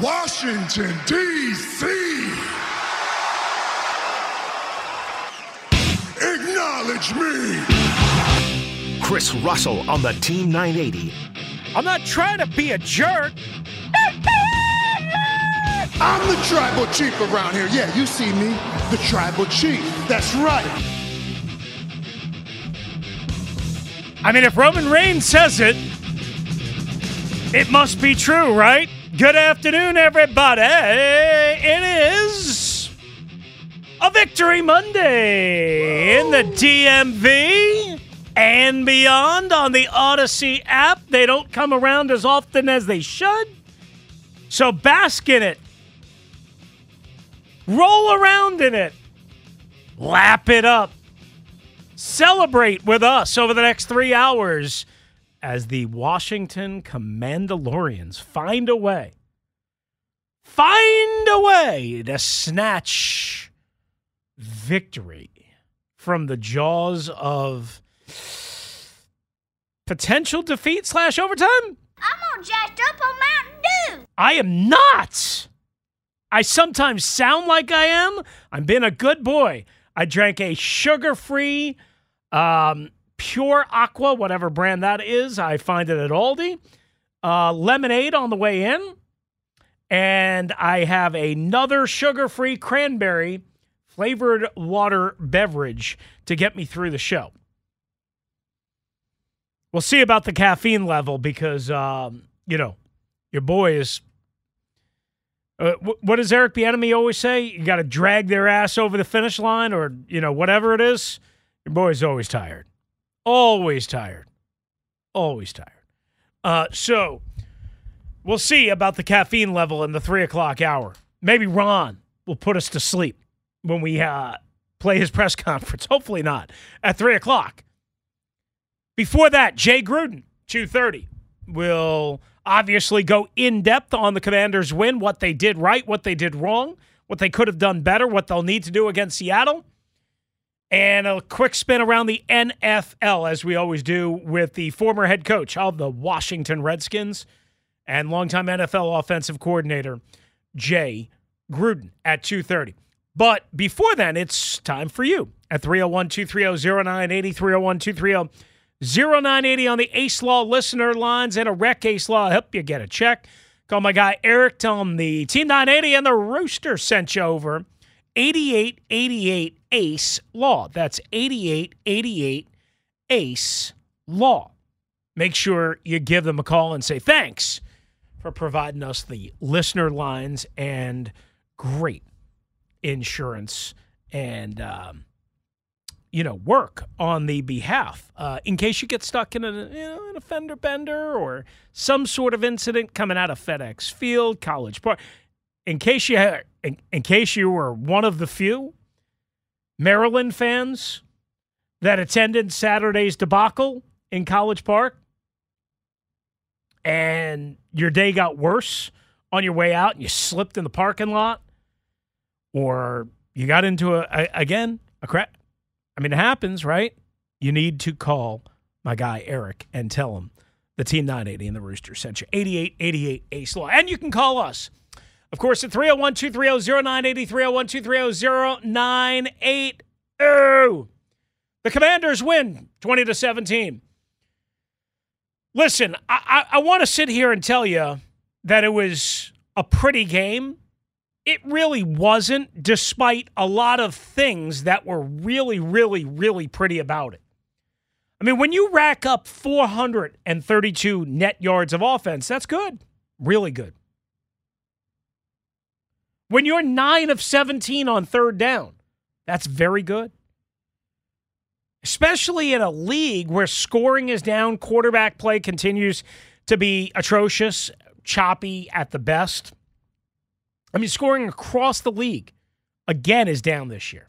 Washington, D.C. Acknowledge me. Chris Russell on the Team 980. I'm not trying to be a jerk. I'm the tribal chief around here. Yeah, you see me, the tribal chief. That's right. I mean, if Roman Reigns says it, it must be true, right? Good afternoon, everybody. It is a Victory Monday in the DMV and beyond on the Odyssey app. They don't come around as often as they should. So bask in it. Roll around in it. Lap it up. Celebrate with us over the next three hours as the Washington Commandalorians find a way, find a way to snatch victory from the jaws of potential defeat slash overtime? I'm all jacked up on Mountain Dew. I am not. I sometimes sound like I am. I'm being a good boy. I drank a sugar free, um, pure aqua, whatever brand that is. I find it at Aldi. Uh, lemonade on the way in. And I have another sugar free cranberry flavored water beverage to get me through the show. We'll see about the caffeine level because, um, you know, your boy is. Uh, what does Eric Bieniemy always say? You got to drag their ass over the finish line, or you know, whatever it is. Your boy's always tired, always tired, always tired. Uh, so we'll see about the caffeine level in the three o'clock hour. Maybe Ron will put us to sleep when we uh, play his press conference. Hopefully not at three o'clock. Before that, Jay Gruden, 2.30, will obviously go in depth on the Commanders' win, what they did right, what they did wrong, what they could have done better, what they'll need to do against Seattle, and a quick spin around the NFL, as we always do with the former head coach of the Washington Redskins and longtime NFL offensive coordinator, Jay Gruden, at 2.30. But before then, it's time for you at 301 230 0980, 301 230 0980 on the Ace Law listener lines and a rec Ace Law. help you get a check. Call my guy Eric. Tell him the Team 980 and the Rooster sent you over. 8888 Ace Law. That's 8888 Ace Law. Make sure you give them a call and say thanks for providing us the listener lines and great insurance and um, you know work on the behalf uh, in case you get stuck in a you know, an fender bender or some sort of incident coming out of FedEx Field, College Park. In case you in, in case you were one of the few Maryland fans that attended Saturday's debacle in College Park, and your day got worse on your way out, and you slipped in the parking lot, or you got into a, a again a crack. I mean, it happens, right? You need to call my guy Eric and tell him the Team 980 and the Rooster sent you 8888 Ace Law. And you can call us, of course, at 301 230 0980, 301 230 0980. The Commanders win 20 to 17. Listen, I, I, I want to sit here and tell you that it was a pretty game, it really wasn't, despite a lot of things that were really, really, really pretty about it. I mean, when you rack up 432 net yards of offense, that's good. Really good. When you're 9 of 17 on third down, that's very good. Especially in a league where scoring is down, quarterback play continues to be atrocious, choppy at the best. I mean, scoring across the league again is down this year.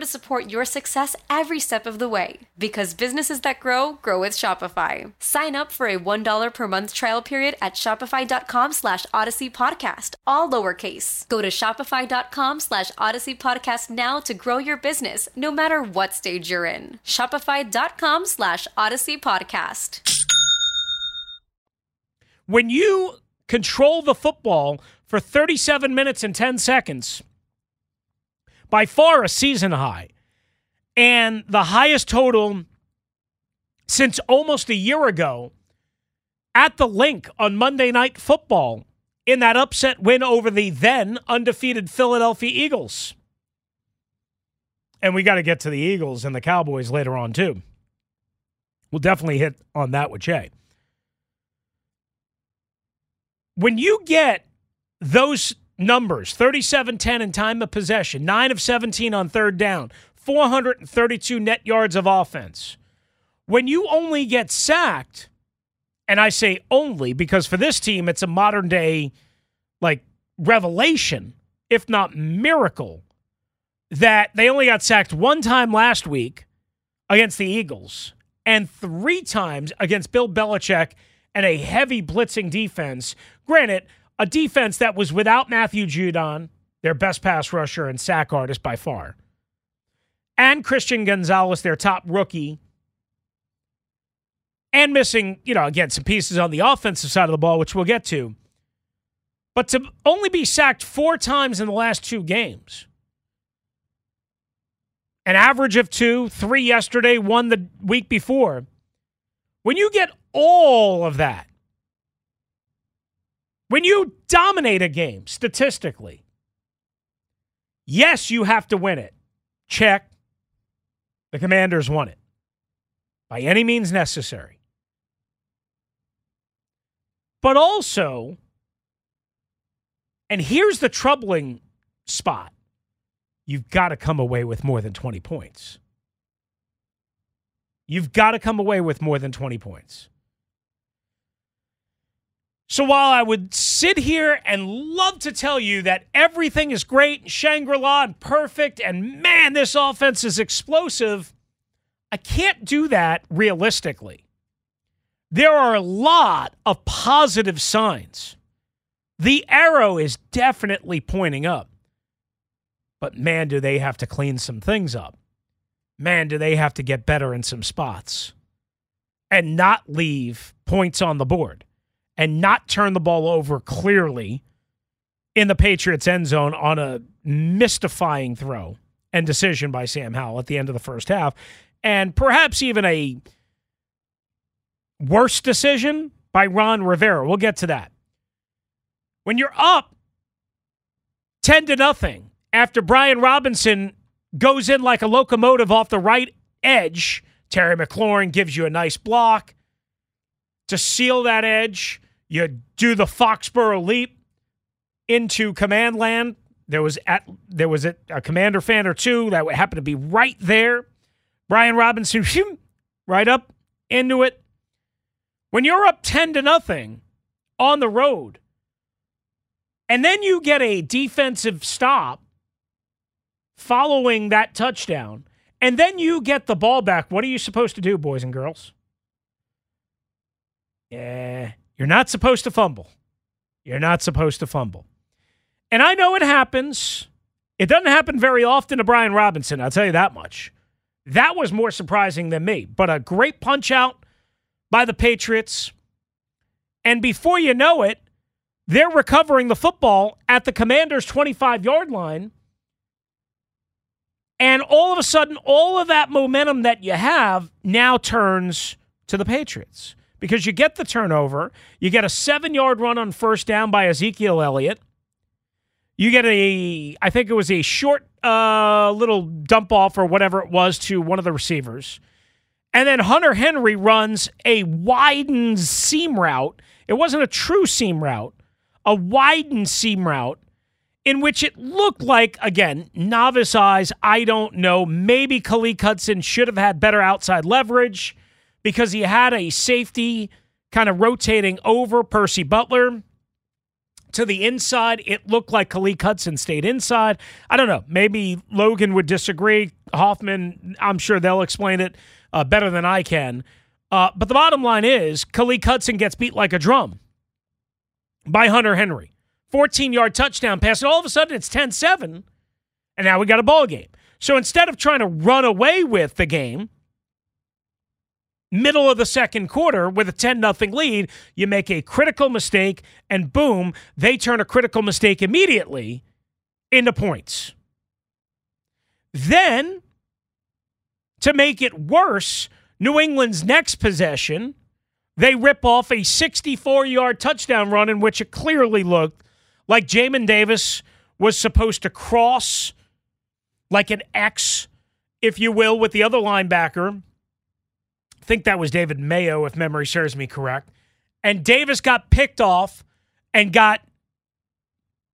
to support your success every step of the way. Because businesses that grow, grow with Shopify. Sign up for a $1 per month trial period at shopify.com slash odyssey podcast, all lowercase. Go to shopify.com slash odyssey podcast now to grow your business, no matter what stage you're in. Shopify.com slash odyssey podcast. When you control the football for 37 minutes and 10 seconds, by far a season high, and the highest total since almost a year ago at the Linc on Monday Night Football in that upset win over the then undefeated Philadelphia Eagles. And we got to get to the Eagles and the Cowboys later on, too. We'll definitely hit on that with Jay. When you get those numbers 37 10 in time of possession, 9 of 17 on third down, 432 net yards of offense. When you only get sacked, and I say only because for this team, it's a modern day like revelation, if not miracle, that they only got sacked one time last week against the Eagles and three times against Bill Belichick and a heavy blitzing defense. Granted, a defense that was without Matthew Judon, their best pass rusher and sack artist by far, and Christian Gonzalez, their top rookie, and missing, you know, again, some pieces on the offensive side of the ball, which we'll get to. But to only be sacked four times in the last two games, an average of two, three yesterday, one the week before. When you get all of that, when you dominate a game statistically, yes, you have to win it. Check. The Commanders won it by any means necessary. But also, and here's the troubling spot you've got to come away with more than 20 points. You've got to come away with more than 20 points. So while I would sit here and love to tell you that everything is great and Shangri La and perfect, and man, this offense is explosive, I can't do that realistically. There are a lot of positive signs. The arrow is definitely pointing up. But man, do they have to clean some things up. Man, do they have to get better in some spots and not leave points on the board and not turn the ball over clearly in the Patriots' end zone on a mystifying throw and decision by Sam Howell at the end of the first half, and perhaps even a worse decision by Ron Rivera. We'll get to that. When you're up 10 to nothing after Brian Robinson goes in like a locomotive off the right edge, Terry McLaurin gives you a nice block to seal that edge. You do the Foxborough leap into command land. There was at there was a, a commander fan or two that happened to be right there. Brian Robinson, right up into it. When you're up 10 to nothing on the road, and then you get a defensive stop following that touchdown, and then you get the ball back, what are you supposed to do, boys and girls? Yeah, you're not supposed to fumble. You're not supposed to fumble. And I know it happens. It doesn't happen very often to Brian Robinson, I'll tell you that much. That was more surprising than me. But a great punch out by the Patriots. And before you know it, they're recovering the football at the commander's 25 yard line. And all of a sudden, all of that momentum that you have now turns to the Patriots because you get the turnover. You get a seven yard run on first down by Ezekiel Elliott. You get a, I think it was a short uh, little dump off or whatever it was to one of the receivers. And then Hunter Henry runs a widened seam route. It wasn't a true seam route, a widened seam route in which it looked like, again, novice eyes, I don't know. Maybe Khaleke Hudson should have had better outside leverage because he had a safety kind of rotating over Percy Butler to the inside. It looked like Khaleke Hudson stayed inside. I don't know. Maybe Logan would disagree. Hoffman, I'm sure they'll explain it uh, better than I can. Uh, but the bottom line is Khaleke Hudson gets beat like a drum by Hunter Henry. 14 yard touchdown pass, and all of a sudden it's 10 7, and now we got a ball game. So instead of trying to run away with the game, middle of the second quarter with a 10 0 lead, you make a critical mistake, and boom, they turn a critical mistake immediately into points. Then, to make it worse, New England's next possession, they rip off a 64 yard touchdown run in which it clearly looked like Jamin Davis was supposed to cross like an X, if you will, with the other linebacker. Think that was David Mayo, if memory serves me correct. And Davis got picked off and got,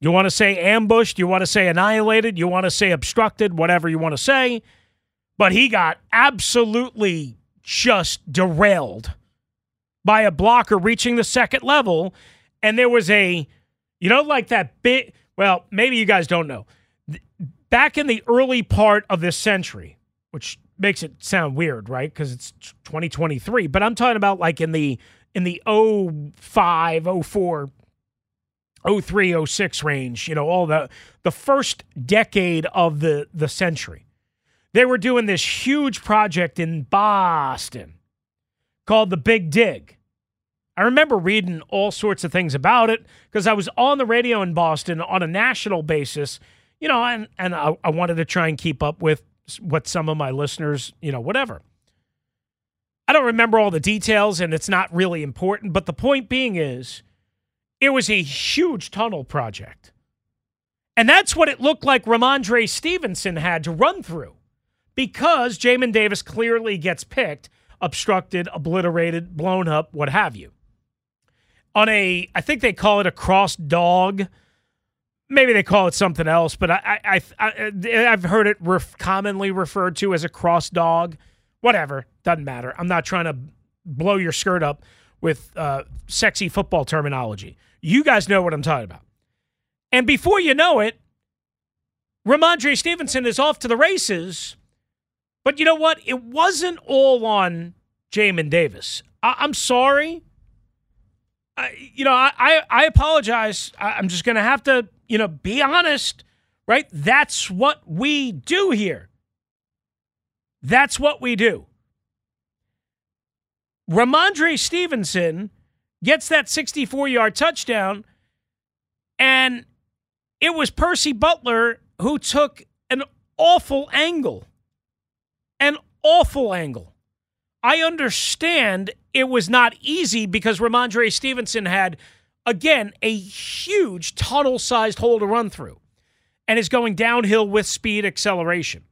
you want to say ambushed, you want to say annihilated, you want to say obstructed, whatever you want to say. But he got absolutely just derailed by a blocker reaching the second level. And there was a you know, like that bit. Well, maybe you guys don't know. Back in the early part of this century, which makes it sound weird, right? Because it's 2023. But I'm talking about like in the in the 05, 04, 03, 06 range, you know, all the the first decade of the the century. They were doing this huge project in Boston called the Big Dig. I remember reading all sorts of things about it because I was on the radio in Boston on a national basis, you know, and, and I, I wanted to try and keep up with what some of my listeners, you know, whatever. I don't remember all the details and it's not really important, but the point being is it was a huge tunnel project. And that's what it looked like Rhamondre Stevenson had to run through because Jamin Davis clearly gets picked, obstructed, obliterated, blown up, what have you on a, I think they call it a cross dog. Maybe they call it something else, but I, I, I, have heard it ref, commonly referred to as a cross dog. Whatever, doesn't matter. I'm not trying to blow your skirt up with uh, sexy football terminology. You guys know what I'm talking about. And before you know it, Rhamondre Stevenson is off to the races. But you know what? It wasn't all on Jamin Davis. I- am sorry. I, you know, I, I, I apologize. I, I'm just going to have to, you know, be honest, right? That's what we do here. That's what we do. Rhamondre Stevenson gets that 64 yard touchdown, and it was Percy Butler who took an awful angle. An awful angle. I understand it was not easy because Rhamondre Stevenson had, again, a huge tunnel sized hole to run through and is going downhill with speed acceleration.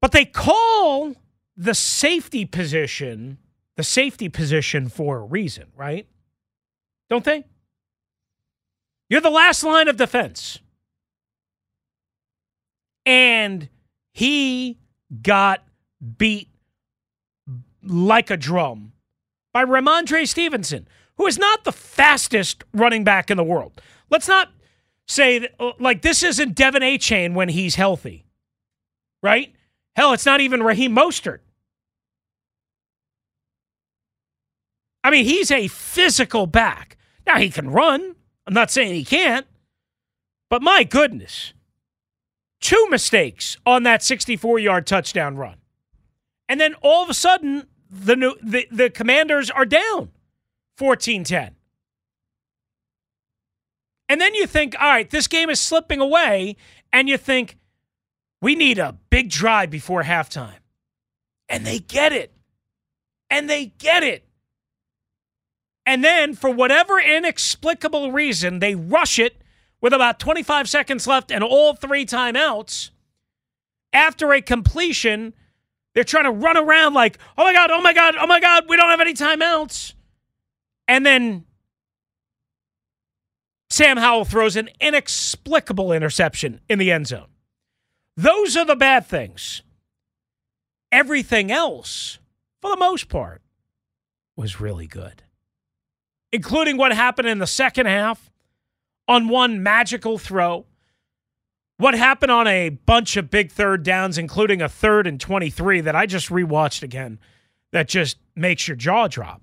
But they call the safety position the safety position for a reason, right? Don't they? You're the last line of defense. And he got beat like a drum by Rhamondre Stevenson, who is not the fastest running back in the world. Let's not say that, uh, like this isn't De'Von Achane when he's healthy, right? Hell, it's not even Raheem Mostert. I mean, he's a physical back. Now, he can run. I'm not saying he can't. But my goodness, two mistakes on that 64 yard touchdown run. And then all of a sudden, the, new, the, the commanders are down 14 10. And then you think, all right, this game is slipping away. And you think, we need a big drive before halftime. And they get it. And they get it. And then, for whatever inexplicable reason, they rush it with about 25 seconds left and all three timeouts. After a completion, they're trying to run around like, oh my God, oh my God, oh my God, we don't have any timeouts. And then Sam Howell throws an inexplicable interception in the end zone. Those are the bad things. Everything else, for the most part, was really good including what happened in the second half on one magical throw. What happened on a bunch of big third downs, including a third and 23 that I just rewatched again, that just makes your jaw drop.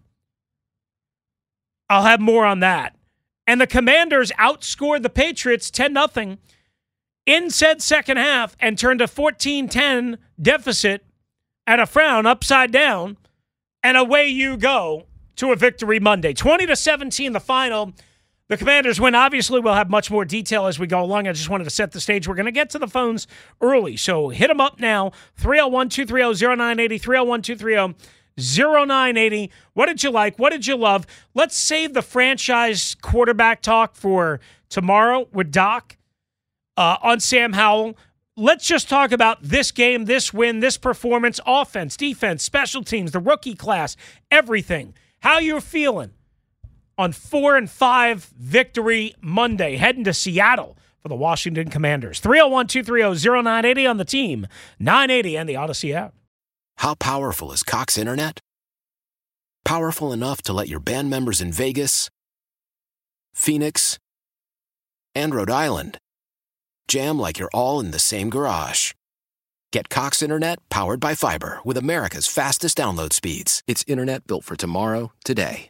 I'll have more on that. And the Commanders outscored the Patriots 10 0 in said second half and turned a 14 10 deficit at a frown upside down. And away you go to a victory Monday. 20 to 17, the final. The Commanders win. Obviously, we'll have much more detail as we go along. I just wanted to set the stage. We're going to get to the phones early. So hit them up now 301 230 0980, 301 230 0980. What did you like? What did you love? Let's save the franchise quarterback talk for tomorrow with Doc uh, on Sam Howell. Let's just talk about this game, this win, this performance, offense, defense, special teams, the rookie class, everything how you're feeling on four and five victory Monday, heading to Seattle for the Washington Commanders. 301 230 0980 on the team, 980 and the Odyssey app. How powerful is Cox Internet? Powerful enough to let your band members in Vegas, Phoenix, and Rhode Island jam like you're all in the same garage. Get Cox Internet powered by fiber with America's fastest download speeds. It's internet built for tomorrow, today.